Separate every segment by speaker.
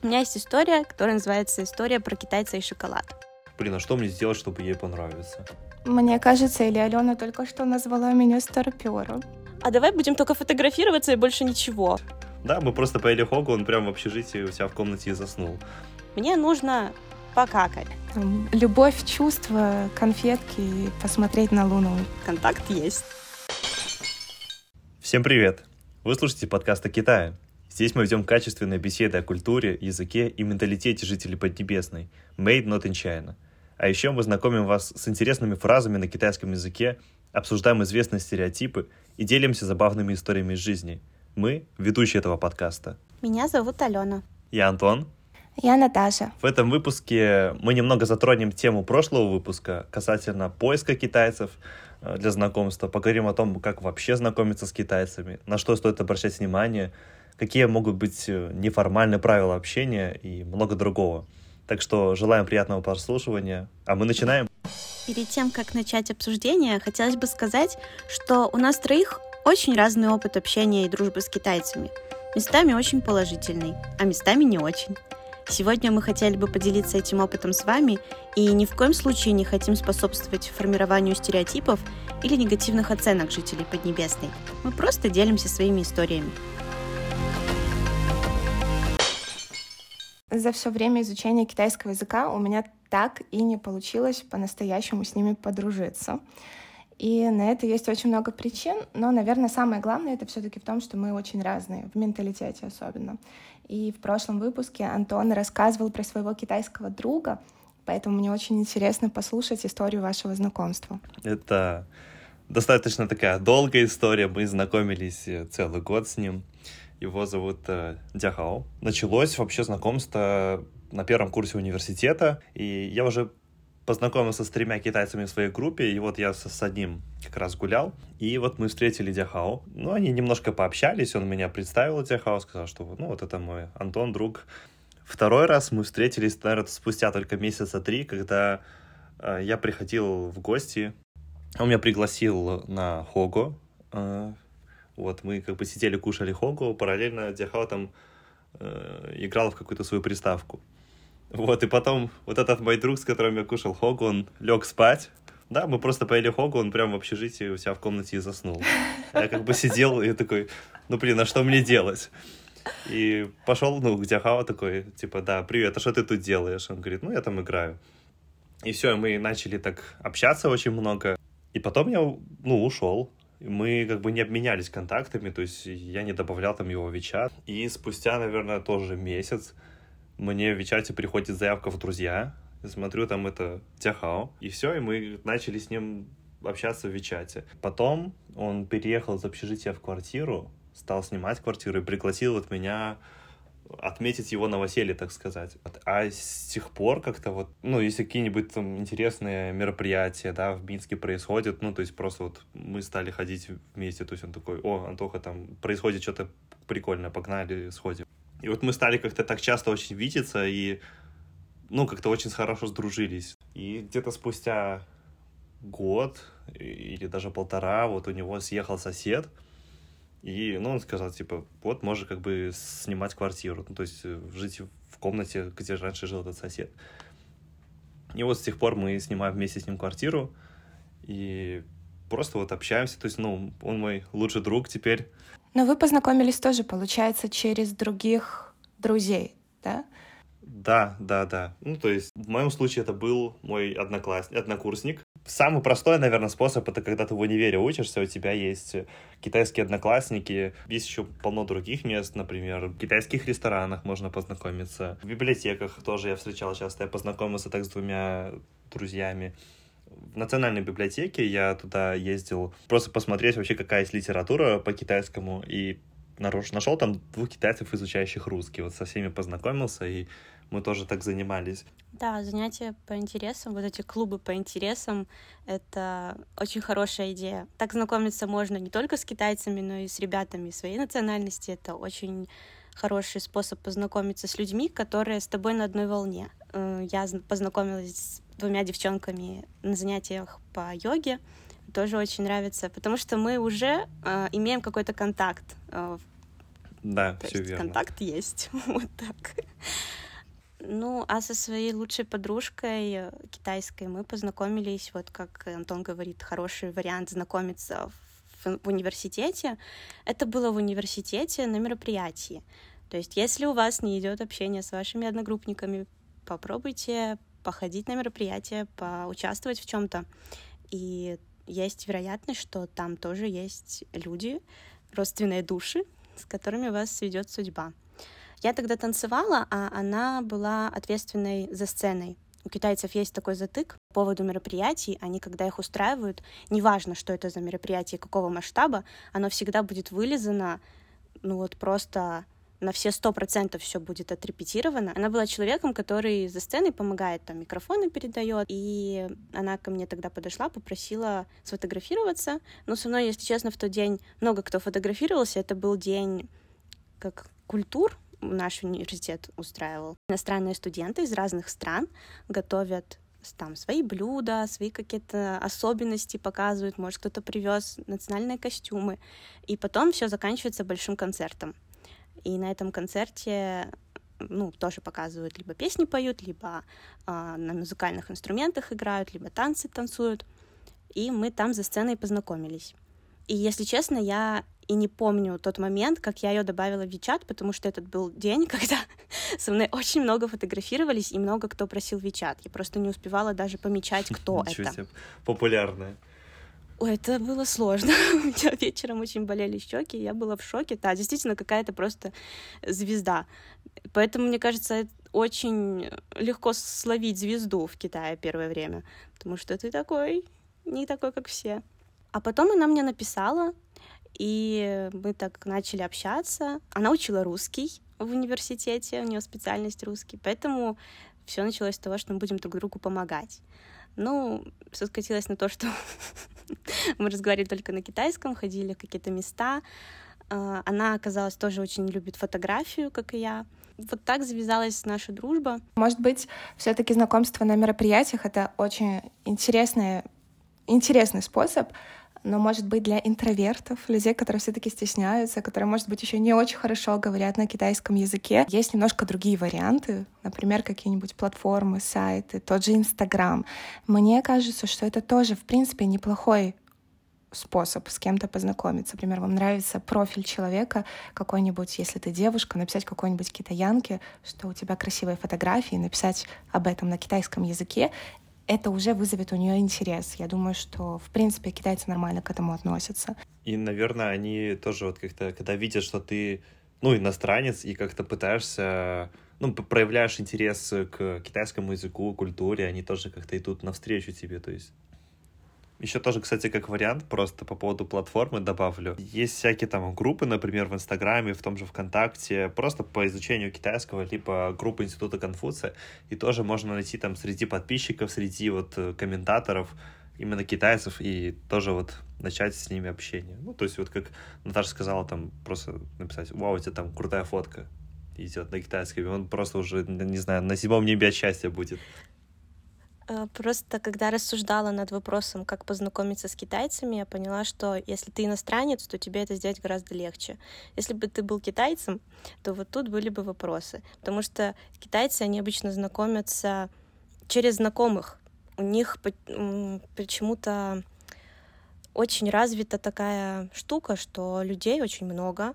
Speaker 1: У меня есть история, которая называется «История про китайца и шоколад».
Speaker 2: Блин, а что мне сделать, чтобы ей понравиться?
Speaker 3: Мне кажется, или Алена только что назвала меня старпером.
Speaker 1: А давай будем только фотографироваться и больше ничего.
Speaker 2: Да, мы просто поели хогу, он прямо в общежитии у себя в комнате и заснул.
Speaker 1: Мне нужно покакать.
Speaker 3: Там, любовь, чувства, конфетки и посмотреть на Луну.
Speaker 1: Контакт есть.
Speaker 2: Всем привет! Вы слушаете подкаст о Китае. Здесь мы ведем качественные беседы о культуре, языке и менталитете жителей Поднебесной. Made not in China. А еще мы знакомим вас с интересными фразами на китайском языке, обсуждаем известные стереотипы и делимся забавными историями из жизни. Мы — ведущие этого подкаста.
Speaker 1: Меня зовут Алена.
Speaker 2: Я Антон.
Speaker 3: Я Наташа.
Speaker 2: В этом выпуске мы немного затронем тему прошлого выпуска касательно поиска китайцев э, для знакомства. Поговорим о том, как вообще знакомиться с китайцами, на что стоит обращать внимание, какие могут быть э, неформальные правила общения и много другого. Так что желаем приятного прослушивания, а мы начинаем.
Speaker 1: Перед тем, как начать обсуждение, хотелось бы сказать, что у нас троих очень разный опыт общения и дружбы с китайцами. Местами очень положительный, а местами не очень. Сегодня мы хотели бы поделиться этим опытом с вами и ни в коем случае не хотим способствовать формированию стереотипов или негативных оценок жителей Поднебесной. Мы просто делимся своими историями.
Speaker 3: За все время изучения китайского языка у меня так и не получилось по-настоящему с ними подружиться. И на это есть очень много причин, но, наверное, самое главное это все-таки в том, что мы очень разные, в менталитете особенно. И в прошлом выпуске Антон рассказывал про своего китайского друга, поэтому мне очень интересно послушать историю вашего знакомства.
Speaker 2: Это достаточно такая долгая история. Мы знакомились э, целый год с ним. Его зовут э, Дяхао. Началось вообще знакомство на первом курсе университета, и я уже познакомился с тремя китайцами в своей группе, и вот я с, с одним как раз гулял, и вот мы встретили Дяхао. Ну, они немножко пообщались, он меня представил Дяхао, сказал, что ну вот это мой Антон, друг. Второй раз мы встретились, наверное, спустя только месяца три, когда э, я приходил в гости. Он меня пригласил на Хого, э, вот мы как бы сидели, кушали хогу, параллельно Дяхао там э, играл в какую-то свою приставку. Вот, и потом вот этот мой друг, с которым я кушал хогу, он лег спать. Да, мы просто поели хогу, он прям в общежитии у себя в комнате и заснул. Я как бы сидел и такой, ну блин, а что мне делать? И пошел, ну, к Дяхао такой, типа, да, привет, а что ты тут делаешь? Он говорит, ну, я там играю. И все, мы начали так общаться очень много. И потом я, ну, ушел мы как бы не обменялись контактами, то есть я не добавлял там его в Вичат. И спустя, наверное, тоже месяц мне в Вичате приходит заявка в друзья, смотрю, там это Тяхао, и все, и мы начали с ним общаться в Вичате. Потом он переехал из общежития в квартиру, стал снимать квартиру и пригласил вот меня отметить его новоселье, так сказать. А с тех пор как-то вот, ну, если какие-нибудь там интересные мероприятия, да, в Минске происходят, ну, то есть просто вот мы стали ходить вместе, то есть он такой, о, Антоха, там происходит что-то прикольное, погнали, сходим. И вот мы стали как-то так часто очень видеться и, ну, как-то очень хорошо сдружились. И где-то спустя год или даже полтора вот у него съехал сосед, и, ну, он сказал, типа, вот, можно как бы снимать квартиру, ну, то есть э, жить в комнате, где раньше жил этот сосед. И вот с тех пор мы снимаем вместе с ним квартиру, и просто вот общаемся, то есть, ну, он мой лучший друг теперь.
Speaker 3: Но вы познакомились тоже, получается, через других друзей, да?
Speaker 2: Да, да, да. Ну, то есть, в моем случае это был мой одноклассник, однокурсник. Самый простой, наверное, способ — это когда ты в универе учишься, у тебя есть китайские одноклассники, есть еще полно других мест, например, в китайских ресторанах можно познакомиться, в библиотеках тоже я встречал часто, я познакомился так с двумя друзьями. В национальной библиотеке я туда ездил просто посмотреть вообще, какая есть литература по китайскому, и нашел там двух китайцев, изучающих русский. Вот со всеми познакомился, и мы тоже так занимались.
Speaker 1: Да, занятия по интересам, вот эти клубы по интересам, это очень хорошая идея. Так знакомиться можно не только с китайцами, но и с ребятами своей национальности. Это очень хороший способ познакомиться с людьми, которые с тобой на одной волне. Э, я познакомилась с двумя девчонками на занятиях по йоге. Тоже очень нравится, потому что мы уже э, имеем какой-то контакт. Э,
Speaker 2: да, все верно.
Speaker 1: Контакт есть. вот так. Ну, а со своей лучшей подружкой э, китайской мы познакомились, вот как Антон говорит, хороший вариант знакомиться в, в университете. Это было в университете на мероприятии. То есть, если у вас не идет общение с вашими одногруппниками, попробуйте походить на мероприятие, поучаствовать в чем-то. И есть вероятность, что там тоже есть люди, родственные души, с которыми вас сведет судьба. Я тогда танцевала, а она была ответственной за сценой. У китайцев есть такой затык по поводу мероприятий. Они, когда их устраивают, неважно, что это за мероприятие, какого масштаба, оно всегда будет вылизано, ну вот просто на все сто процентов все будет отрепетировано. Она была человеком, который за сценой помогает, там микрофоны передает, и она ко мне тогда подошла, попросила сфотографироваться. Но со мной, если честно, в тот день много кто фотографировался. Это был день как культур, наш университет устраивал. Иностранные студенты из разных стран готовят там свои блюда, свои какие-то особенности показывают, может, кто-то привез национальные костюмы. И потом все заканчивается большим концертом. И на этом концерте ну, тоже показывают, либо песни поют, либо э, на музыкальных инструментах играют, либо танцы танцуют. И мы там за сценой познакомились. И, если честно, я и не помню тот момент, как я ее добавила в Вичат, потому что этот был день, когда со мной очень много фотографировались, и много кто просил Вичат. Я просто не успевала даже помечать, кто это. Себе.
Speaker 2: Популярная.
Speaker 1: Ой, это было сложно. У меня вечером очень болели щеки, я была в шоке. Да, действительно, какая-то просто звезда. Поэтому, мне кажется, очень легко словить звезду в Китае первое время, потому что ты такой, не такой, как все. А потом она мне написала, и мы так начали общаться. Она учила русский в университете, у нее специальность русский, поэтому все началось с того, что мы будем друг другу помогать. Ну, все скатилось на то, что мы разговаривали только на китайском, ходили в какие-то места. А, она, оказалась, тоже очень любит фотографию, как и я. Вот так завязалась наша дружба.
Speaker 3: Может быть, все таки знакомство на мероприятиях — это очень интересный, интересный способ но, может быть, для интровертов, людей, которые все таки стесняются, которые, может быть, еще не очень хорошо говорят на китайском языке, есть немножко другие варианты, например, какие-нибудь платформы, сайты, тот же Инстаграм. Мне кажется, что это тоже, в принципе, неплохой способ с кем-то познакомиться. Например, вам нравится профиль человека какой-нибудь, если ты девушка, написать какой-нибудь китаянке, что у тебя красивые фотографии, написать об этом на китайском языке, это уже вызовет у нее интерес. Я думаю, что, в принципе, китайцы нормально к этому относятся.
Speaker 2: И, наверное, они тоже вот как-то, когда видят, что ты, ну, иностранец, и как-то пытаешься, ну, проявляешь интерес к китайскому языку, культуре, они тоже как-то идут навстречу тебе, то есть еще тоже, кстати, как вариант, просто по поводу платформы добавлю. Есть всякие там группы, например, в Инстаграме, в том же ВКонтакте, просто по изучению китайского, либо группы Института Конфуция, и тоже можно найти там среди подписчиков, среди вот э, комментаторов именно китайцев, и тоже вот начать с ними общение. Ну, то есть вот как Наташа сказала, там просто написать, вау, у тебя там крутая фотка идет на китайском, он просто уже, не знаю, на седьмом небе от счастья будет.
Speaker 1: Э, просто когда рассуждала над вопросом, как познакомиться с китайцами, я поняла, что если ты иностранец, то тебе это сделать гораздо легче. Если бы ты был китайцем, то вот тут были бы вопросы. Потому что китайцы, они обычно знакомятся через знакомых. У них почему-то очень развита такая штука, что людей очень много,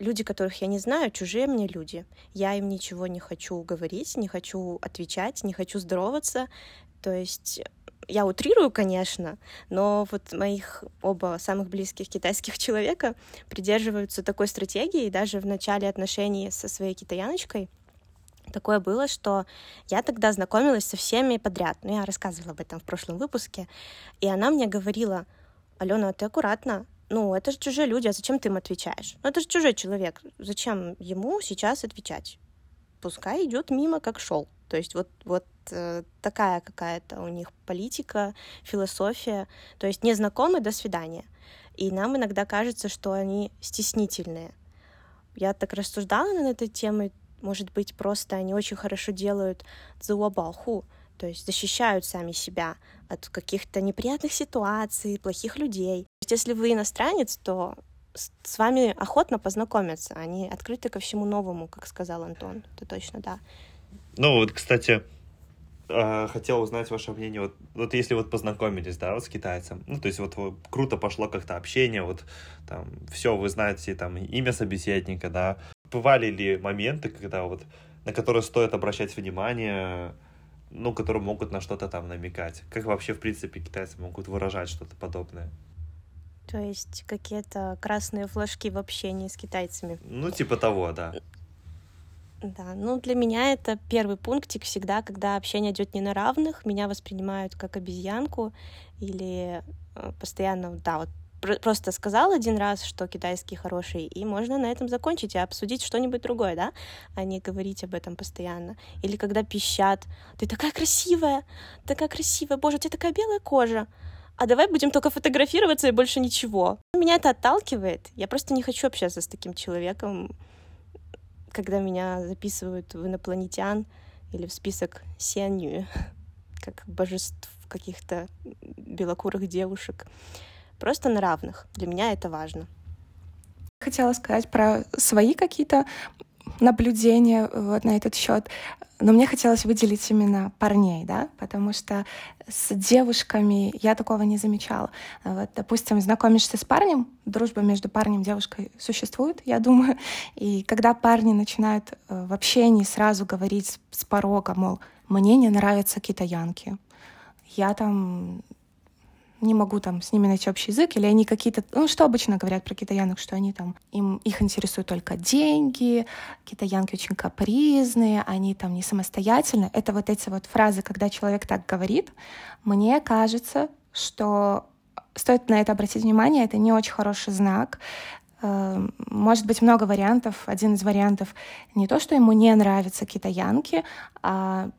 Speaker 1: люди, которых я не знаю, чужие мне люди. Я им ничего не хочу говорить, не хочу отвечать, не хочу здороваться. То есть я утрирую, конечно, но вот моих оба самых близких китайских человека придерживаются такой стратегии, даже в начале отношений со своей китаяночкой такое было, что я тогда знакомилась со всеми подряд. Ну, я рассказывала об этом в прошлом выпуске. И она мне говорила, Алена, ты аккуратно, ну, это же чужие люди, а зачем ты им отвечаешь? Ну, это же чужой человек. Зачем ему сейчас отвечать? Пускай идет мимо, как шел. То есть вот, вот э, такая какая-то у них политика, философия. То есть незнакомые до свидания. И нам иногда кажется, что они стеснительные. Я так рассуждала над этой темой. Может быть, просто они очень хорошо делают зуобалху, то есть защищают сами себя от каких-то неприятных ситуаций, плохих людей. Есть если вы иностранец, то с вами охотно познакомятся, они открыты ко всему новому, как сказал Антон, это точно, да.
Speaker 2: Ну вот, кстати, а, хотел узнать ваше мнение. Вот, вот если вот познакомились, да, вот с китайцем, ну, то есть вот, вот круто пошло как-то общение, вот там все, вы знаете там имя собеседника, да. Бывали ли моменты, когда вот на которые стоит обращать внимание, ну, которые могут на что-то там намекать? Как вообще, в принципе, китайцы могут выражать что-то подобное?
Speaker 1: То есть какие-то красные флажки в общении с китайцами?
Speaker 2: Ну, типа того, да.
Speaker 1: Да, ну для меня это первый пунктик всегда, когда общение идет не на равных, меня воспринимают как обезьянку или э, постоянно, да, вот просто сказал один раз, что китайский хороший, и можно на этом закончить и обсудить что-нибудь другое, да, а не говорить об этом постоянно. Или когда пищат, ты такая красивая, такая красивая, боже, у тебя такая белая кожа, а давай будем только фотографироваться и больше ничего. Меня это отталкивает, я просто не хочу общаться с таким человеком, когда меня записывают в инопланетян или в список сенью, как божеств каких-то белокурых девушек. Просто на равных. Для меня это важно.
Speaker 3: Хотела сказать про свои какие-то наблюдения вот на этот счет. Но мне хотелось выделить именно парней, да, потому что с девушками я такого не замечала. Вот, допустим, знакомишься с парнем, дружба между парнем и девушкой существует, я думаю, и когда парни начинают э, в общении сразу говорить с порога, мол, мне не нравятся китаянки, я там не могу там с ними найти общий язык, или они какие-то, ну, что обычно говорят про китаянок, что они там, им, их интересуют только деньги, китаянки очень капризные, они там не самостоятельны. Это вот эти вот фразы, когда человек так говорит, мне кажется, что стоит на это обратить внимание, это не очень хороший знак. Эм, может быть много вариантов. Один из вариантов не то, что ему не нравятся китаянки, а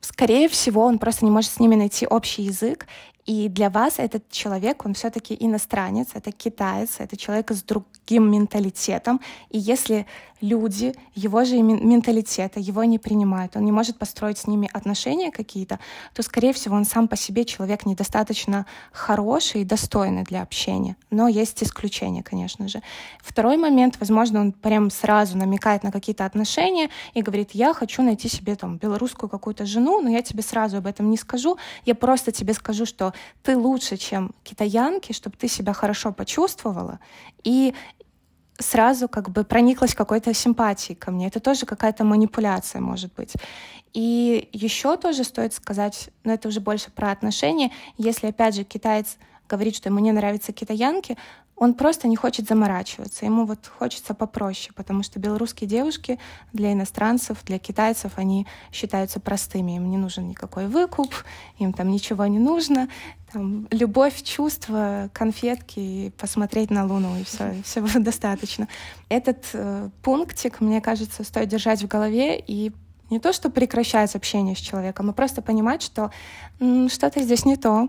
Speaker 3: скорее всего, он просто не может с ними найти общий язык, и для вас этот человек, он все-таки иностранец, это китаец, это человек с другим менталитетом. И если люди его же менталитета, его не принимают, он не может построить с ними отношения какие-то, то, скорее всего, он сам по себе человек недостаточно хороший и достойный для общения. Но есть исключения, конечно же. Второй момент, возможно, он прям сразу намекает на какие-то отношения и говорит, я хочу найти себе там белорусскую какую-то жену, но я тебе сразу об этом не скажу, я просто тебе скажу, что ты лучше, чем китаянки, чтобы ты себя хорошо почувствовала, и сразу как бы прониклась какой-то симпатией ко мне. Это тоже какая-то манипуляция, может быть. И еще тоже стоит сказать, но это уже больше про отношения, если, опять же, китаец говорит, что ему не нравятся китаянки, он просто не хочет заморачиваться. Ему вот хочется попроще, потому что белорусские девушки для иностранцев, для китайцев, они считаются простыми. Им не нужен никакой выкуп, им там ничего не нужно. Там, любовь, чувства, конфетки, посмотреть на Луну, и все, всего достаточно. Этот э, пунктик, мне кажется, стоит держать в голове и не то, что прекращать общение с человеком, а просто понимать, что что-то здесь не то,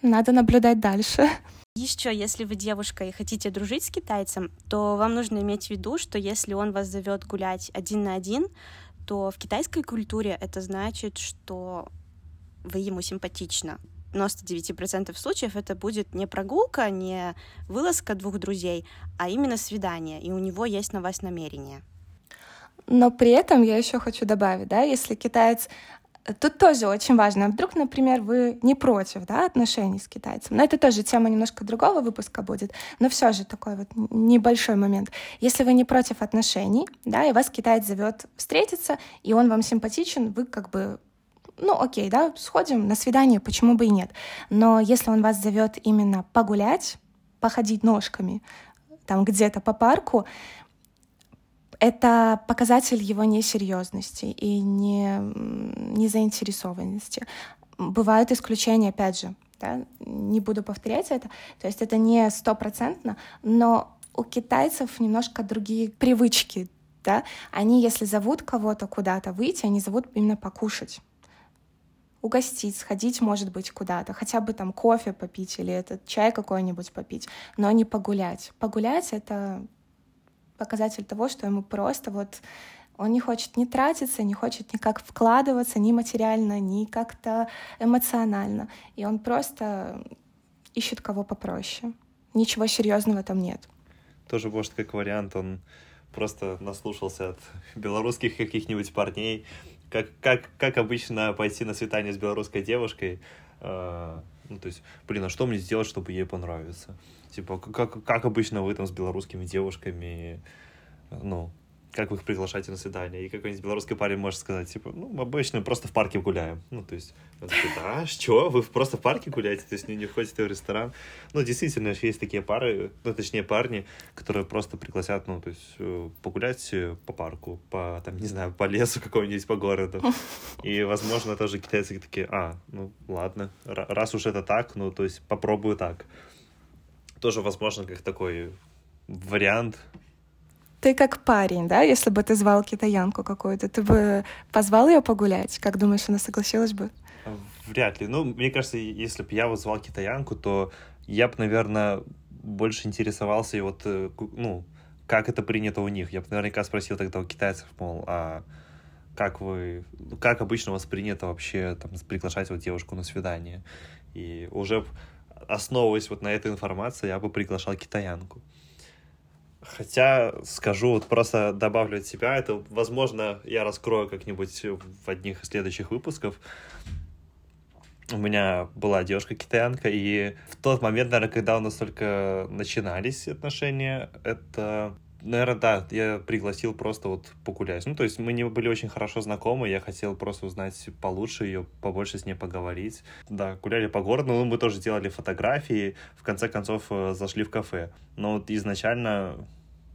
Speaker 3: надо наблюдать дальше.
Speaker 1: Еще, если вы девушка и хотите дружить с китайцем, то вам нужно иметь в виду, что если он вас зовет гулять один на один, то в китайской культуре это значит, что вы ему симпатична. 99% случаев это будет не прогулка, не вылазка двух друзей, а именно свидание, и у него есть на вас намерение.
Speaker 3: Но при этом я еще хочу добавить, да, если китаец Тут тоже очень важно. Вдруг, например, вы не против да, отношений с китайцем. Но это тоже тема немножко другого выпуска будет. Но все же такой вот небольшой момент. Если вы не против отношений, да, и вас китаец зовет встретиться, и он вам симпатичен, вы как бы ну, окей, да, сходим на свидание, почему бы и нет. Но если он вас зовет именно погулять, походить ножками, там где-то по парку, это показатель его несерьезности и не, незаинтересованности. Бывают исключения, опять же, да? не буду повторять это, то есть это не стопроцентно, но у китайцев немножко другие привычки, да, они, если зовут кого-то куда-то выйти, они зовут именно покушать угостить, сходить, может быть, куда-то, хотя бы там кофе попить или этот чай какой-нибудь попить, но не погулять. Погулять — это показатель того, что ему просто вот он не хочет ни тратиться, не хочет никак вкладываться ни материально, ни как-то эмоционально. И он просто ищет кого попроще. Ничего серьезного там нет.
Speaker 2: Тоже, может, как вариант, он просто наслушался от белорусских каких-нибудь парней, как, как, как обычно пойти на свидание с белорусской девушкой, э, ну, то есть, блин, а что мне сделать, чтобы ей понравиться? Типа, как, как обычно вы там с белорусскими девушками, ну, как вы их приглашаете на свидание, и какой-нибудь белорусский парень может сказать, типа, ну, обычно просто в парке гуляем. Ну, то есть, он такой, да, что, вы просто в парке гуляете, то есть не, не ходите в ресторан. Ну, действительно, есть такие пары, ну, точнее, парни, которые просто пригласят, ну, то есть, э, погулять э, по парку, по, там, не знаю, по лесу какому-нибудь, по городу. И, возможно, тоже китайцы такие, а, ну, ладно, раз уж это так, ну, то есть, попробую так. Тоже, возможно, как такой вариант
Speaker 3: ты как парень, да, если бы ты звал китаянку какую-то, ты бы позвал ее погулять? Как думаешь, она согласилась бы?
Speaker 2: Вряд ли. Ну, мне кажется, если бы я вот звал китаянку, то я бы, наверное, больше интересовался и вот, э, ну, как это принято у них. Я бы наверняка спросил тогда у китайцев, мол, а как вы, как обычно воспринято вообще там приглашать вот девушку на свидание. И уже основываясь вот на этой информации, я бы приглашал китаянку. Хотя, скажу, вот просто добавлю от себя, это, возможно, я раскрою как-нибудь в одних из следующих выпусков. У меня была девушка-китаянка, и в тот момент, наверное, когда у нас только начинались отношения, это Наверное, да, я пригласил просто вот погулять. Ну, то есть мы не были очень хорошо знакомы, я хотел просто узнать получше ее, побольше с ней поговорить. Да, гуляли по городу, но мы тоже делали фотографии, в конце концов э, зашли в кафе. Но вот изначально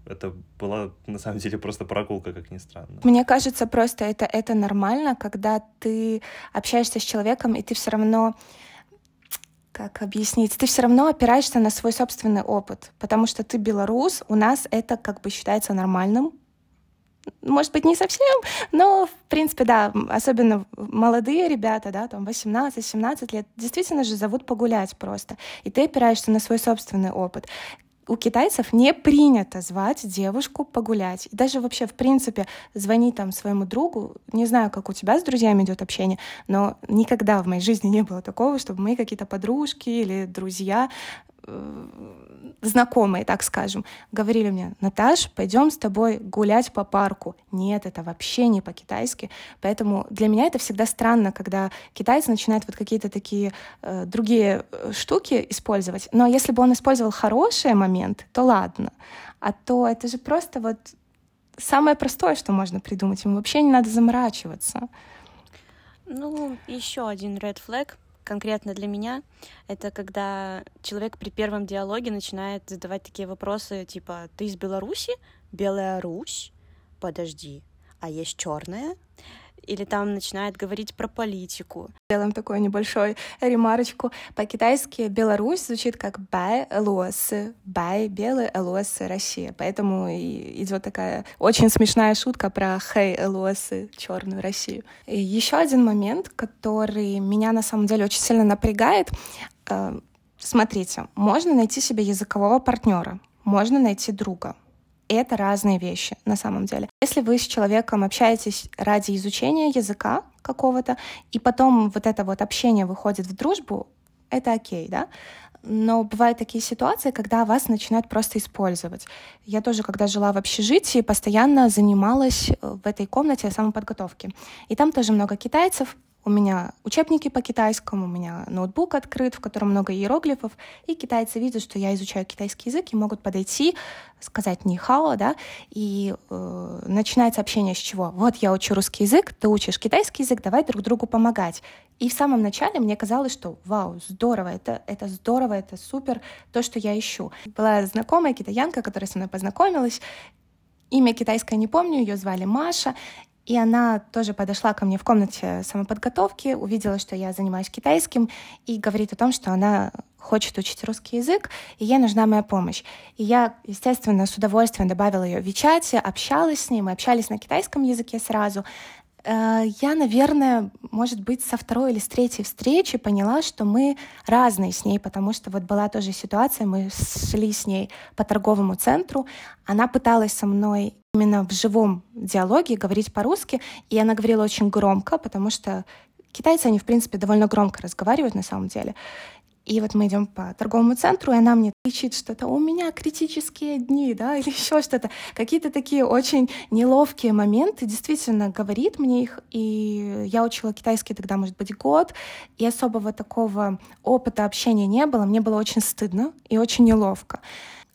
Speaker 2: это была на самом деле просто прогулка, как ни странно.
Speaker 3: Мне кажется, просто это, это нормально, когда ты общаешься с человеком, и ты все равно как объяснить? Ты все равно опираешься на свой собственный опыт, потому что ты белорус, у нас это как бы считается нормальным. Может быть, не совсем, но, в принципе, да, особенно молодые ребята, да, там 18-17 лет, действительно же зовут погулять просто. И ты опираешься на свой собственный опыт у китайцев не принято звать девушку погулять. И даже вообще, в принципе, звонить там своему другу, не знаю, как у тебя с друзьями идет общение, но никогда в моей жизни не было такого, чтобы мои какие-то подружки или друзья Э, знакомые, так скажем, говорили мне, Наташ, пойдем с тобой гулять по парку. Нет, это вообще не по-китайски. Поэтому для меня это всегда странно, когда китайцы начинают вот какие-то такие э, другие э, штуки использовать. Но если бы он использовал хороший момент, то ладно. А то это же просто вот самое простое, что можно придумать. Ему вообще не надо заморачиваться.
Speaker 1: Ну, еще один red flag конкретно для меня, это когда человек при первом диалоге начинает задавать такие вопросы, типа, ты из Беларуси? Белая Русь? Подожди, а есть черная? Или там начинает говорить про политику.
Speaker 3: Делаем такую небольшую ремарочку. По-китайски Беларусь звучит как Бай Лос, Бай Белый Лос Россия. Поэтому и идет такая очень смешная шутка про Хэй Лос черную Россию. И еще один момент, который меня на самом деле очень сильно напрягает. Э, смотрите, можно найти себе языкового партнера, можно найти друга, это разные вещи на самом деле. Если вы с человеком общаетесь ради изучения языка какого-то, и потом вот это вот общение выходит в дружбу, это окей, да? но бывают такие ситуации, когда вас начинают просто использовать. Я тоже, когда жила в общежитии, постоянно занималась э, в этой комнате самоподготовки. И там тоже много китайцев, у меня учебники по китайскому, у меня ноутбук открыт, в котором много иероглифов, и китайцы видят, что я изучаю китайский язык, и могут подойти, сказать «нихао», да, и э, начинается общение с чего? Вот я учу русский язык, ты учишь китайский язык, давай друг другу помогать. И в самом начале мне казалось, что вау, здорово, это, это здорово, это супер, то, что я ищу. Была знакомая китаянка, которая со мной познакомилась, Имя китайское не помню, ее звали Маша, и она тоже подошла ко мне в комнате самоподготовки, увидела, что я занимаюсь китайским, и говорит о том, что она хочет учить русский язык, и ей нужна моя помощь. И я, естественно, с удовольствием добавила ее в Вичате, общалась с ней, мы общались на китайском языке сразу. Э, я, наверное, может быть, со второй или с третьей встречи поняла, что мы разные с ней, потому что вот была тоже ситуация, мы шли с ней по торговому центру, она пыталась со мной именно в живом диалоге говорить по-русски, и она говорила очень громко, потому что китайцы, они, в принципе, довольно громко разговаривают на самом деле. И вот мы идем по торговому центру, и она мне кричит что-то, у меня критические дни, да, или еще что-то. Какие-то такие очень неловкие моменты, действительно говорит мне их, и я учила китайский тогда, может быть, год, и особого такого опыта общения не было, мне было очень стыдно и очень неловко.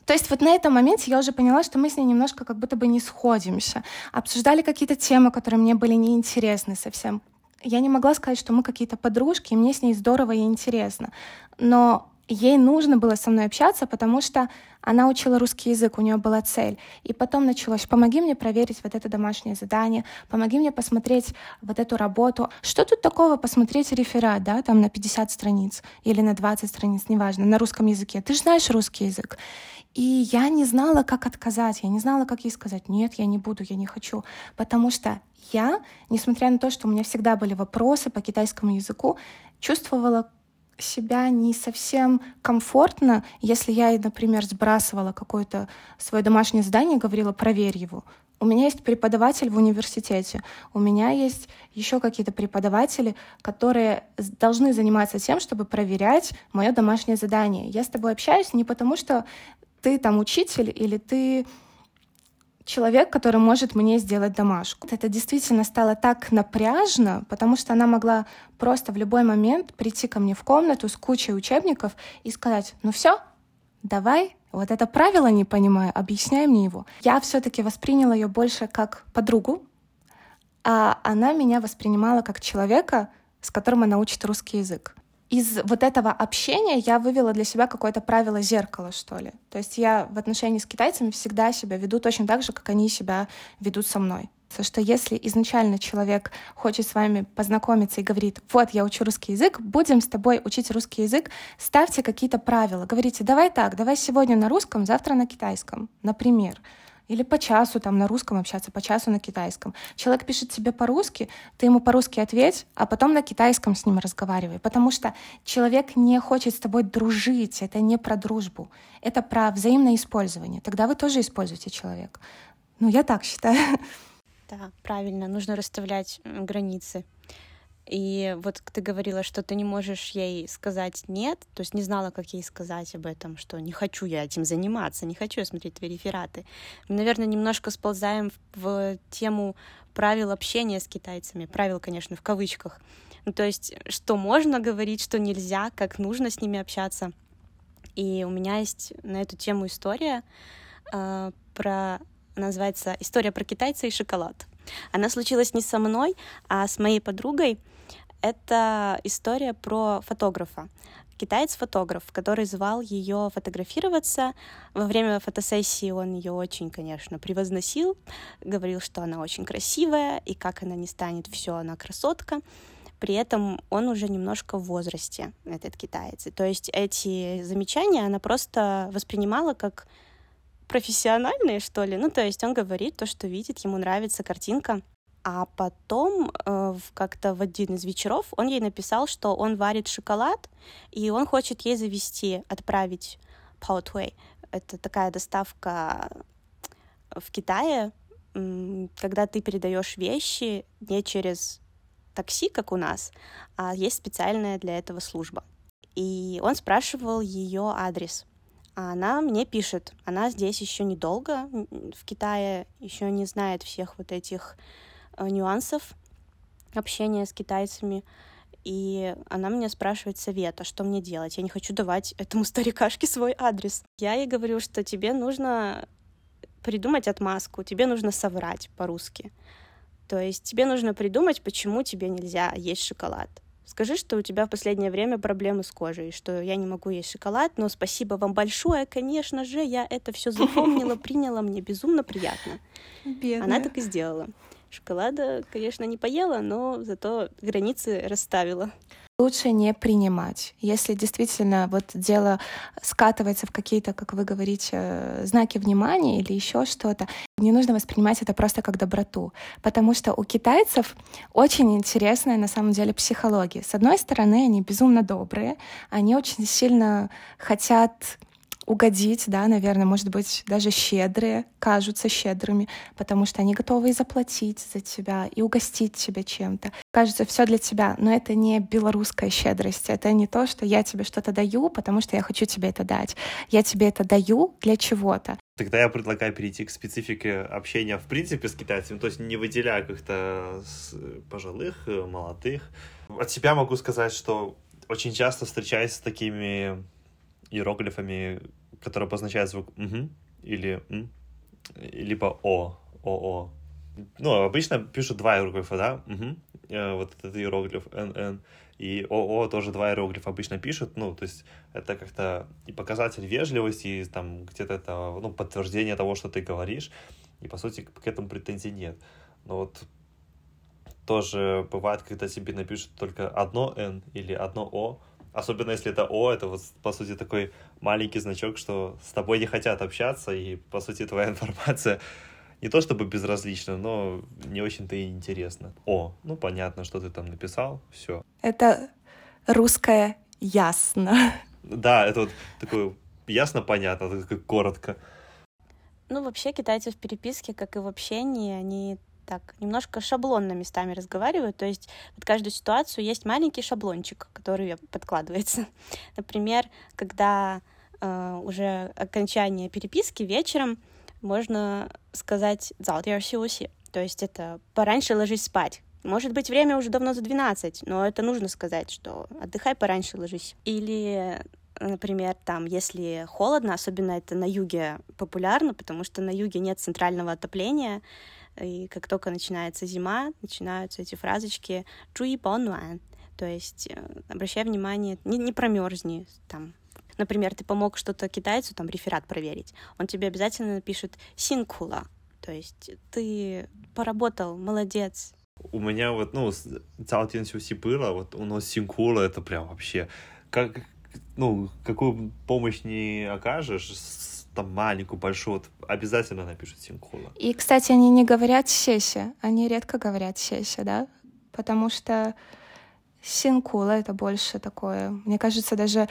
Speaker 3: То есть вот на этом моменте я уже поняла, что мы с ней немножко как будто бы не сходимся. Обсуждали какие-то темы, которые мне были неинтересны совсем я не могла сказать, что мы какие-то подружки, и мне с ней здорово и интересно. Но ей нужно было со мной общаться, потому что она учила русский язык, у нее была цель. И потом началось, помоги мне проверить вот это домашнее задание, помоги мне посмотреть вот эту работу. Что тут такого посмотреть реферат, да, там на 50 страниц или на 20 страниц, неважно, на русском языке. Ты же знаешь русский язык. И я не знала, как отказать, я не знала, как ей сказать, нет, я не буду, я не хочу, потому что я, несмотря на то, что у меня всегда были вопросы по китайскому языку, чувствовала себя не совсем комфортно, если я, например, сбрасывала какое-то свое домашнее задание и говорила, проверь его. У меня есть преподаватель в университете, у меня есть еще какие-то преподаватели, которые должны заниматься тем, чтобы проверять мое домашнее задание. Я с тобой общаюсь не потому, что ты там учитель или ты человек, который может мне сделать домашку. Это действительно стало так напряжно, потому что она могла просто в любой момент прийти ко мне в комнату с кучей учебников и сказать, ну все, давай, вот это правило не понимаю, объясняй мне его. Я все-таки восприняла ее больше как подругу, а она меня воспринимала как человека, с которым она учит русский язык из вот этого общения я вывела для себя какое-то правило зеркала, что ли. То есть я в отношении с китайцами всегда себя веду точно так же, как они себя ведут со мной. Потому что если изначально человек хочет с вами познакомиться и говорит, вот, я учу русский язык, будем с тобой учить русский язык, ставьте какие-то правила. Говорите, давай так, давай сегодня на русском, завтра на китайском, например или по часу там на русском общаться, по часу на китайском. Человек пишет тебе по-русски, ты ему по-русски ответь, а потом на китайском с ним разговаривай, потому что человек не хочет с тобой дружить, это не про дружбу, это про взаимное использование. Тогда вы тоже используете человека. Ну, я так считаю.
Speaker 1: Да, правильно, нужно расставлять границы. И вот ты говорила, что ты не можешь ей сказать нет, то есть не знала, как ей сказать об этом, что не хочу я этим заниматься, не хочу я смотреть твои рефераты. Мы, наверное, немножко сползаем в тему правил общения с китайцами. Правил, конечно, в кавычках. Ну, то есть, что можно говорить, что нельзя, как нужно с ними общаться. И у меня есть на эту тему история э, про называется «История про китайца и шоколад». Она случилась не со мной, а с моей подругой. Это история про фотографа. Китаец-фотограф, который звал ее фотографироваться. Во время фотосессии он ее очень, конечно, превозносил, говорил, что она очень красивая, и как она не станет, все, она красотка. При этом он уже немножко в возрасте, этот китаец. То есть эти замечания она просто воспринимала как профессиональные, что ли. Ну, то есть он говорит то, что видит, ему нравится картинка, а потом э, как-то в один из вечеров он ей написал, что он варит шоколад, и он хочет ей завести, отправить Paotway. Это такая доставка в Китае, когда ты передаешь вещи не через такси, как у нас, а есть специальная для этого служба. И он спрашивал ее адрес. А она мне пишет, она здесь еще недолго, в Китае еще не знает всех вот этих нюансов общения с китайцами. И она меня спрашивает совета, что мне делать. Я не хочу давать этому старикашке свой адрес. Я ей говорю, что тебе нужно придумать отмазку, тебе нужно соврать по-русски. То есть тебе нужно придумать, почему тебе нельзя есть шоколад. Скажи, что у тебя в последнее время проблемы с кожей, что я не могу есть шоколад, но спасибо вам большое, конечно же, я это все запомнила, приняла, мне безумно приятно. Бедная. Она так и сделала. Шоколада, конечно, не поела, но зато границы расставила.
Speaker 3: Лучше не принимать. Если действительно вот дело скатывается в какие-то, как вы говорите, знаки внимания или еще что-то, не нужно воспринимать это просто как доброту. Потому что у китайцев очень интересная на самом деле психология. С одной стороны, они безумно добрые, они очень сильно хотят угодить, да, наверное, может быть, даже щедрые, кажутся щедрыми, потому что они готовы и заплатить за тебя, и угостить тебя чем-то. Кажется, все для тебя, но это не белорусская щедрость, это не то, что я тебе что-то даю, потому что я хочу тебе это дать. Я тебе это даю для чего-то.
Speaker 2: Тогда я предлагаю перейти к специфике общения в принципе с китайцами, то есть не выделяя как-то пожилых, э, молодых. От себя могу сказать, что очень часто встречаюсь с такими иероглифами, которые обозначают звук «угу» или «м», либо «о», «о», Ну, обычно пишут два иероглифа, да? Угу. Вот этот иероглиф «н», И ОО тоже два иероглифа обычно пишут, ну, то есть это как-то и показатель вежливости, и там где-то это, ну, подтверждение того, что ты говоришь, и, по сути, к этому претензий нет. Но вот тоже бывает, когда тебе напишут только одно «н» или одно «о», Особенно если это О, это вот, по сути, такой маленький значок, что с тобой не хотят общаться, и, по сути, твоя информация не то чтобы безразлична, но не очень-то и интересна. О, ну понятно, что ты там написал, все.
Speaker 3: Это русское ясно.
Speaker 2: Да, это вот такое ясно, понятно, так коротко.
Speaker 1: Ну, вообще, китайцы в переписке, как и в общении, они так немножко шаблонно местами разговариваю, то есть под каждую ситуацию есть маленький шаблончик, который подкладывается. Например, когда э, уже окончание переписки вечером можно сказать «завтрашнего то есть это «пораньше ложись спать», может быть, время уже давно за 12, но это нужно сказать, что отдыхай пораньше, ложись. Или например, там, если холодно, особенно это на юге популярно, потому что на юге нет центрального отопления, и как только начинается зима, начинаются эти фразочки «чуи понуан», то есть э, обращай внимание, не, не промерзни, там, например, ты помог что-то китайцу, там, реферат проверить, он тебе обязательно напишет «синкула», то есть ты поработал, молодец.
Speaker 2: У меня вот, ну, Цаотин Сюси было, вот у нас синкула, это прям вообще, как, ну, какую помощь не окажешь, там маленькую, большую, вот обязательно напишут синкула.
Speaker 3: И, кстати, они не говорят сеся, они редко говорят сеся, да, потому что синкула — это больше такое, мне кажется, даже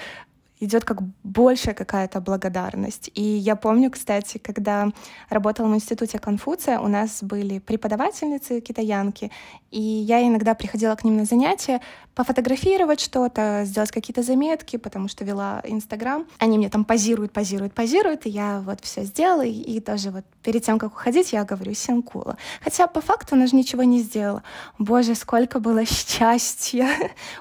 Speaker 3: идет как большая какая-то благодарность. И я помню, кстати, когда работала в институте Конфуция, у нас были преподавательницы китаянки, и я иногда приходила к ним на занятия пофотографировать что-то, сделать какие-то заметки, потому что вела Инстаграм. Они мне там позируют, позируют, позируют, и я вот все сделала, и, и тоже вот перед тем, как уходить, я говорю «синкула». Хотя по факту она же ничего не сделала. Боже, сколько было счастья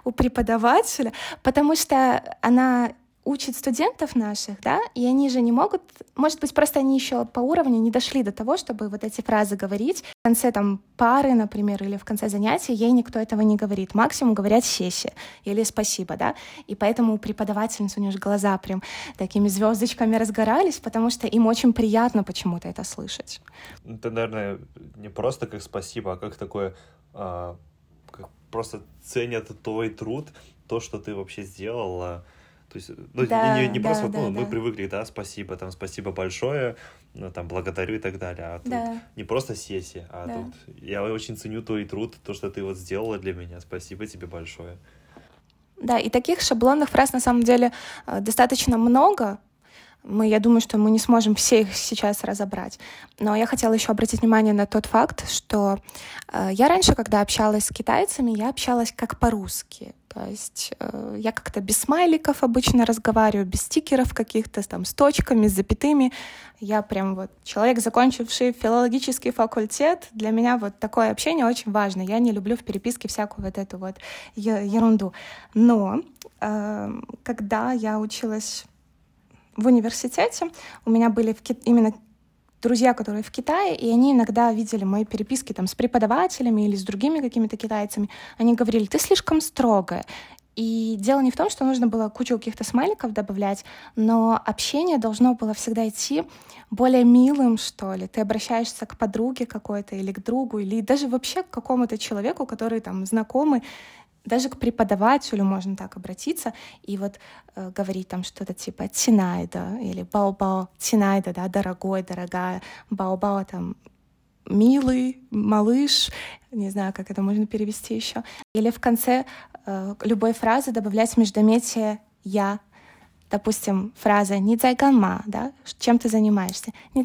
Speaker 3: у преподавателя, потому что она учит студентов наших, да, и они же не могут, может быть, просто они еще по уровню не дошли до того, чтобы вот эти фразы говорить. В конце там пары, например, или в конце занятия ей никто этого не говорит. Максимум говорят «сессия» или «спасибо», да, и поэтому у преподавательницы у нее же глаза прям такими звездочками разгорались, потому что им очень приятно почему-то это слышать.
Speaker 2: Это, наверное, не просто как «спасибо», а как такое, а, как просто ценят твой труд, то, что ты вообще сделала, то есть, ну, да, не, не да, просто, да, ну, да. мы привыкли, да, спасибо, там, спасибо большое, ну, там, благодарю и так далее. А тут да. не просто сессия, а да. тут я очень ценю твой труд, то, что ты вот сделала для меня. Спасибо тебе большое.
Speaker 3: Да, и таких шаблонных фраз на самом деле э, достаточно много, мы, я думаю, что мы не сможем все их сейчас разобрать. Но я хотела еще обратить внимание на тот факт, что э, я раньше, когда общалась с китайцами, я общалась как по-русски. То есть э, я как-то без смайликов обычно разговариваю, без стикеров каких-то, там, с точками, с запятыми. Я прям вот человек, закончивший филологический факультет. Для меня вот такое общение очень важно. Я не люблю в переписке всякую вот эту вот ерунду. Но э, когда я училась в университете у меня были в именно друзья, которые в Китае, и они иногда видели мои переписки там с преподавателями или с другими какими-то китайцами. Они говорили, ты слишком строгая. И дело не в том, что нужно было кучу каких-то смайликов добавлять, но общение должно было всегда идти более милым, что ли. Ты обращаешься к подруге какой-то или к другу, или даже вообще к какому-то человеку, который там знакомый, даже к преподавателю можно так обратиться и вот э, говорить там что-то типа «тинайда» или «бао-бао», «тинайда», да, «дорогой», «дорогая», «бао-бао» там милый, малыш, не знаю, как это можно перевести еще. Или в конце э, любой фразы добавлять междометие «я», допустим, фраза «не ма», да, чем ты занимаешься? «Не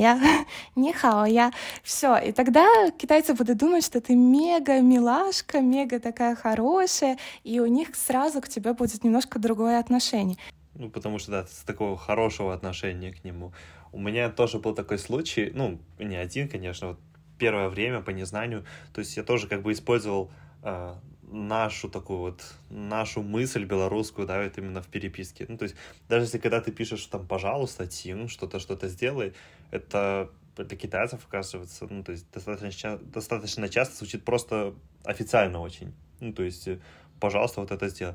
Speaker 3: я», «не я». Все, и тогда китайцы будут думать, что ты мега милашка, мега такая хорошая, и у них сразу к тебе будет немножко другое отношение.
Speaker 2: Ну, потому что, да, с такого хорошего отношения к нему. У меня тоже был такой случай, ну, не один, конечно, вот первое время по незнанию, то есть я тоже как бы использовал э, нашу такую вот, нашу мысль белорусскую, да, вот именно в переписке. Ну, то есть даже если когда ты пишешь там, пожалуйста, Тим, что-то, что-то сделай, это для китайцев, оказывается, ну, то есть достаточно, достаточно часто звучит просто официально очень. Ну, то есть, пожалуйста, вот это сделай.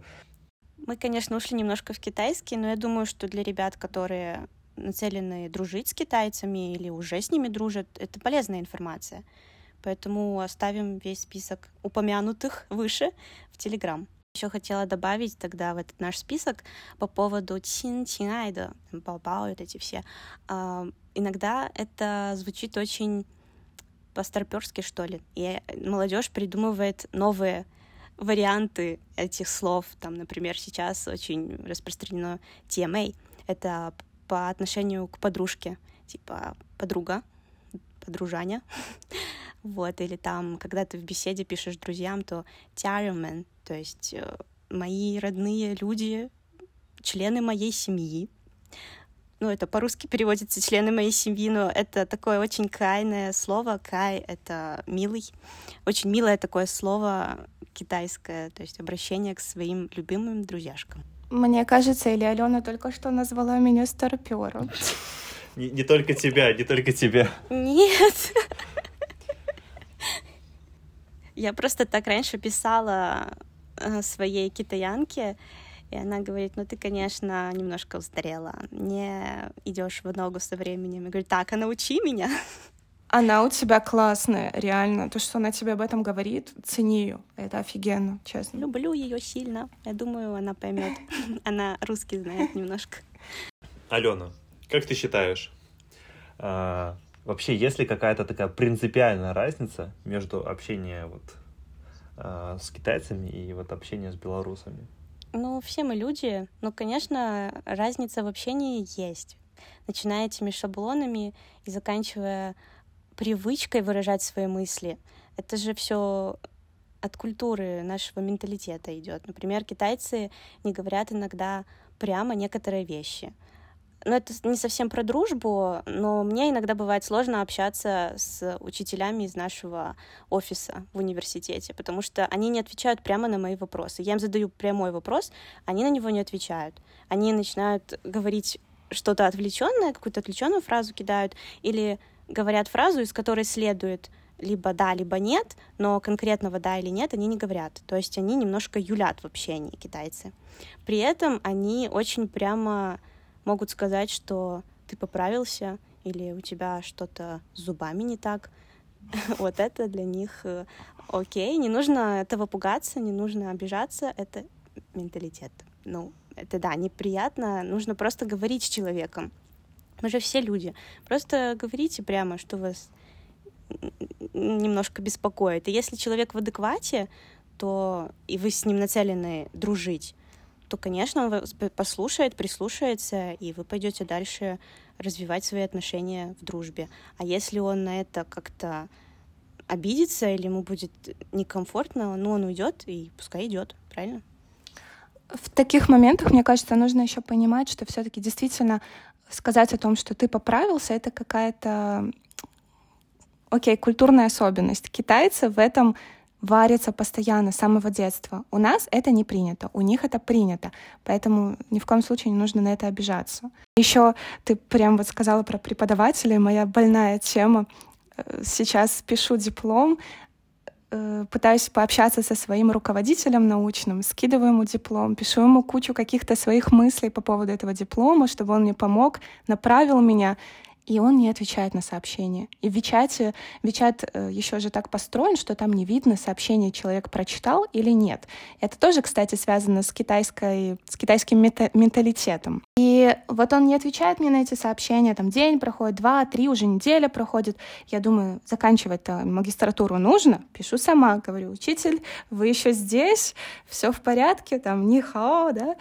Speaker 1: Мы, конечно, ушли немножко в китайский, но я думаю, что для ребят, которые нацелены дружить с китайцами или уже с ними дружат, это полезная информация. Поэтому оставим весь список упомянутых выше в Телеграм. Еще хотела добавить тогда в этот наш список по поводу чин, чинайда, бао вот эти все. А, иногда это звучит очень по-старперски, что ли. И молодежь придумывает новые варианты этих слов. Там, например, сейчас очень распространено TMA. Это по отношению к подружке, типа подруга, подружаня. Вот, или там, когда ты в беседе пишешь друзьям, то тяремен, то есть э, мои родные люди, члены моей семьи. Ну, это по-русски переводится члены моей семьи, но это такое очень кайное слово. Кай — это милый. Очень милое такое слово китайское, то есть обращение к своим любимым друзьяшкам.
Speaker 3: Мне кажется, или Алена только что назвала меня старпером.
Speaker 2: Не, не только тебя, не только тебя.
Speaker 1: Нет. Я просто так раньше писала э, своей китаянке, и она говорит, ну ты, конечно, немножко устарела, не идешь в ногу со временем. Я говорю, так, а научи меня.
Speaker 3: Она у тебя классная, реально. То, что она тебе об этом говорит, цени ее. Это офигенно, честно.
Speaker 1: Люблю ее сильно. Я думаю, она поймет. Она русский знает немножко.
Speaker 2: Алена, как ты считаешь, а, вообще есть ли какая-то такая принципиальная разница между общением вот, а, с китайцами и вот общением с белорусами?
Speaker 1: Ну, все мы люди, но, конечно, разница в общении есть. Начиная этими шаблонами и заканчивая привычкой выражать свои мысли. Это же все от культуры нашего менталитета идет. Например, китайцы не говорят иногда прямо некоторые вещи. Но это не совсем про дружбу, но мне иногда бывает сложно общаться с учителями из нашего офиса в университете, потому что они не отвечают прямо на мои вопросы. Я им задаю прямой вопрос, они на него не отвечают. Они начинают говорить что-то отвлеченное, какую-то отвлеченную фразу кидают, или говорят фразу, из которой следует либо да, либо нет, но конкретного да или нет они не говорят. То есть они немножко юлят в общении, китайцы. При этом они очень прямо могут сказать, что ты поправился или у тебя что-то с зубами не так. Вот это для них э, окей. Не нужно этого пугаться, не нужно обижаться. Это менталитет. Ну, это да, неприятно. Нужно просто говорить с человеком. Мы же все люди. Просто говорите прямо, что вас немножко беспокоит. И если человек в адеквате, то и вы с ним нацелены дружить, то, конечно, он вас послушает, прислушается, и вы пойдете дальше развивать свои отношения в дружбе. А если он на это как-то обидится или ему будет некомфортно, ну, он уйдет, и пускай идет, правильно?
Speaker 3: В таких моментах, мне кажется, нужно еще понимать, что все-таки действительно сказать о том, что ты поправился, это какая-то, окей, культурная особенность. Китайцы в этом варятся постоянно с самого детства. У нас это не принято, у них это принято, поэтому ни в коем случае не нужно на это обижаться. Еще ты прям вот сказала про преподавателей, моя больная тема. Э, сейчас пишу диплом, э, пытаюсь пообщаться со своим руководителем научным, скидываю ему диплом, пишу ему кучу каких-то своих мыслей по поводу этого диплома, чтобы он мне помог, направил меня и он не отвечает на сообщения. И в Вичате, Вичат э, еще же так построен, что там не видно, сообщение человек прочитал или нет. Это тоже, кстати, связано с, китайской, с китайским менталитетом. И вот он не отвечает мне на эти сообщения, там день проходит, два, три, уже неделя проходит. Я думаю, заканчивать-то магистратуру нужно. Пишу сама, говорю, учитель, вы еще здесь, все в порядке, там, ни хао, да.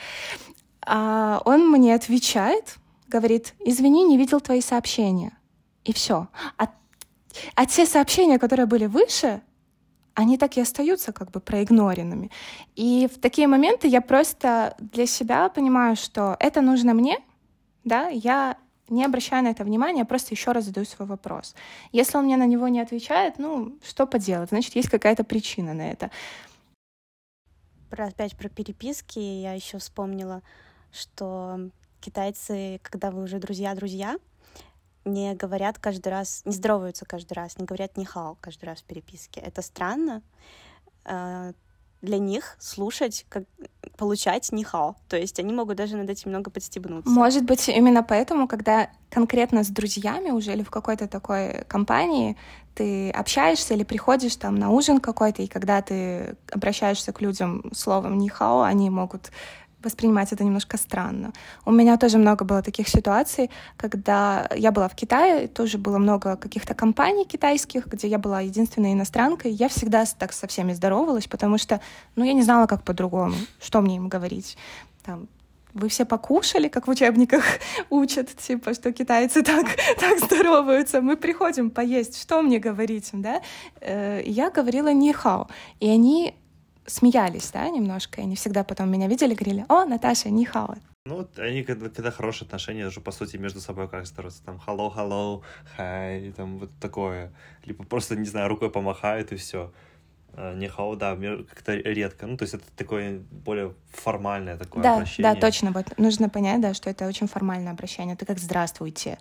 Speaker 3: А он мне отвечает, говорит, извини, не видел твои сообщения. И все. А, а те сообщения, которые были выше, они так и остаются как бы проигноренными. И в такие моменты я просто для себя понимаю, что это нужно мне, да, я не обращаю на это внимания, просто еще раз задаю свой вопрос. Если он мне на него не отвечает, ну, что поделать? Значит, есть какая-то причина на это.
Speaker 1: Про, опять про переписки я еще вспомнила, что китайцы, когда вы уже друзья-друзья, не говорят каждый раз, не здороваются каждый раз, не говорят ни хао каждый раз в переписке. Это странно. А, для них слушать, как получать нихао. То есть они могут даже над этим много подстебнуться.
Speaker 3: Может быть, именно поэтому, когда конкретно с друзьями уже или в какой-то такой компании ты общаешься или приходишь там на ужин какой-то, и когда ты обращаешься к людям словом нихао, они могут воспринимать это немножко странно. У меня тоже много было таких ситуаций, когда я была в Китае, тоже было много каких-то компаний китайских, где я была единственной иностранкой. Я всегда так со всеми здоровалась, потому что, ну, я не знала, как по-другому, что мне им говорить. Там, вы все покушали, как в учебниках учат, типа, что китайцы так, так здороваются, мы приходим поесть, что мне говорить, да? Э, я говорила нихао, и они смеялись, да, немножко, и они всегда потом меня видели, говорили, о, Наташа, не хао.
Speaker 2: Ну, они, когда, когда хорошие отношения, уже, по сути, между собой как стараются, там, hello, hello, hi, там, вот такое. Либо просто, не знаю, рукой помахают, и все. А, не хао, да, как-то редко. Ну, то есть это такое более формальное такое
Speaker 3: да,
Speaker 2: обращение.
Speaker 3: Да, точно. Вот нужно понять, да, что это очень формальное обращение. Это как «здравствуйте».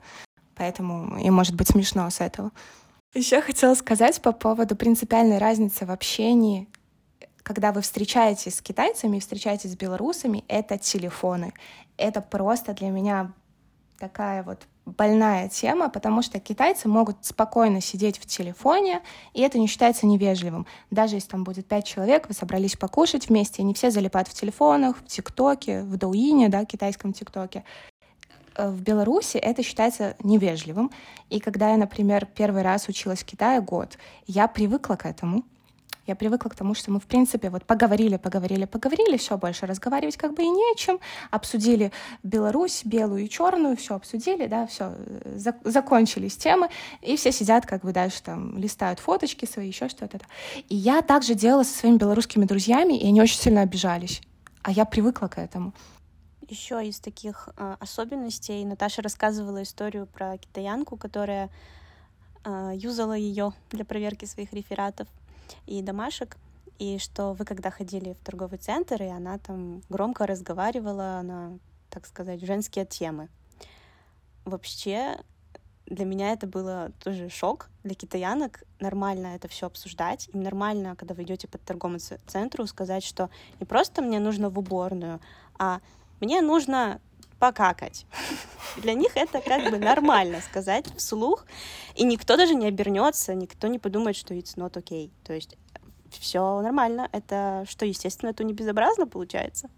Speaker 3: Поэтому и может быть смешно с этого. Еще хотела сказать по поводу принципиальной разницы в общении когда вы встречаетесь с китайцами, встречаетесь с белорусами, это телефоны. Это просто для меня такая вот больная тема, потому что китайцы могут спокойно сидеть в телефоне, и это не считается невежливым. Даже если там будет пять человек, вы собрались покушать вместе, они все залипают в телефонах, в ТикТоке, в Дауине, да, китайском ТикТоке. Э, в Беларуси это считается невежливым. И когда я, например, первый раз училась в Китае год, я привыкла к этому. Я привыкла к тому, что мы, в принципе, вот поговорили, поговорили, поговорили, все, больше разговаривать как бы и не о чем. Обсудили Беларусь, белую и черную, все обсудили, да, все, за закончились темы, и все сидят как бы дальше там, листают фоточки свои, еще что-то. И я также делала со своими белорусскими друзьями, и они очень сильно обижались. А я привыкла к этому.
Speaker 1: Еще из таких э, особенностей Наташа рассказывала историю про китаянку, которая э, юзала ее для проверки своих рефератов и домашек, и что вы когда ходили в торговый центр, и она там громко разговаривала на, так сказать, женские темы. Вообще, для меня это было тоже шок. Для китаянок нормально это все обсуждать. Им нормально, когда вы идете по торговому центру, сказать, что не просто мне нужно в уборную, а мне нужно покакать. Для них это как бы нормально сказать вслух, и никто даже не обернется, никто не подумает, что it's not okay. То есть все нормально. Это что, естественно, это не безобразно получается?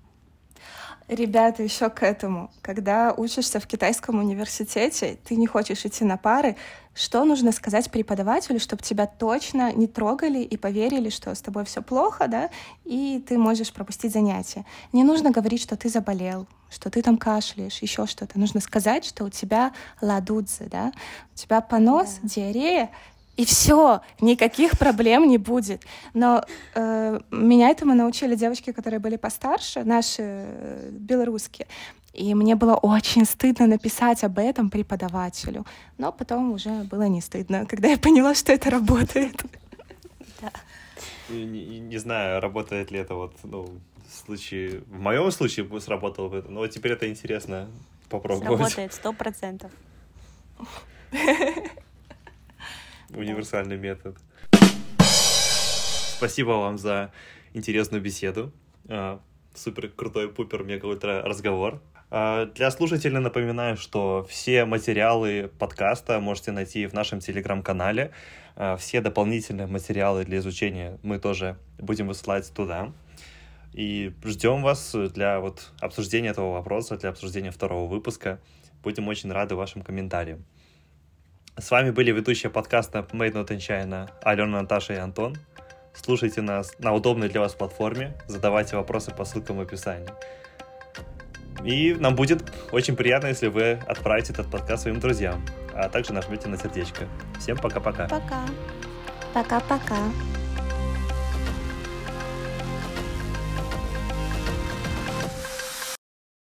Speaker 3: Ребята, еще к этому. Когда учишься в китайском университете, ты не хочешь идти на пары, что нужно сказать преподавателю, чтобы тебя точно не трогали и поверили, что с тобой все плохо, да, и ты можешь пропустить занятия. Не нужно говорить, что ты заболел, что ты там кашляешь, еще что-то. Нужно сказать, что у тебя ладудзы, да, у тебя понос, да. диарея, и все, никаких проблем не будет. Но э, меня этому научили девочки, которые были постарше, наши э, белорусские. И мне было очень стыдно написать об этом преподавателю. Но потом уже было не стыдно, когда я поняла, что это работает.
Speaker 2: Да. Не, не знаю, работает ли это вот, ну, случае... В моем случае сработало бы это, но теперь это интересно попробовать.
Speaker 1: Сработает, сто процентов.
Speaker 2: универсальный метод. Спасибо вам за интересную беседу. А, супер крутой пупер мега ультра разговор. А, для слушателей напоминаю, что все материалы подкаста можете найти в нашем телеграм-канале. А, все дополнительные материалы для изучения мы тоже будем высылать туда. И ждем вас для вот обсуждения этого вопроса, для обсуждения второго выпуска. Будем очень рады вашим комментариям. С вами были ведущие подкаста Made Not in China Алена, Наташа и Антон. Слушайте нас на удобной для вас платформе, задавайте вопросы по ссылкам в описании. И нам будет очень приятно, если вы отправите этот подкаст своим друзьям, а также нажмете на сердечко. Всем пока-пока.
Speaker 1: Пока.
Speaker 3: Пока-пока.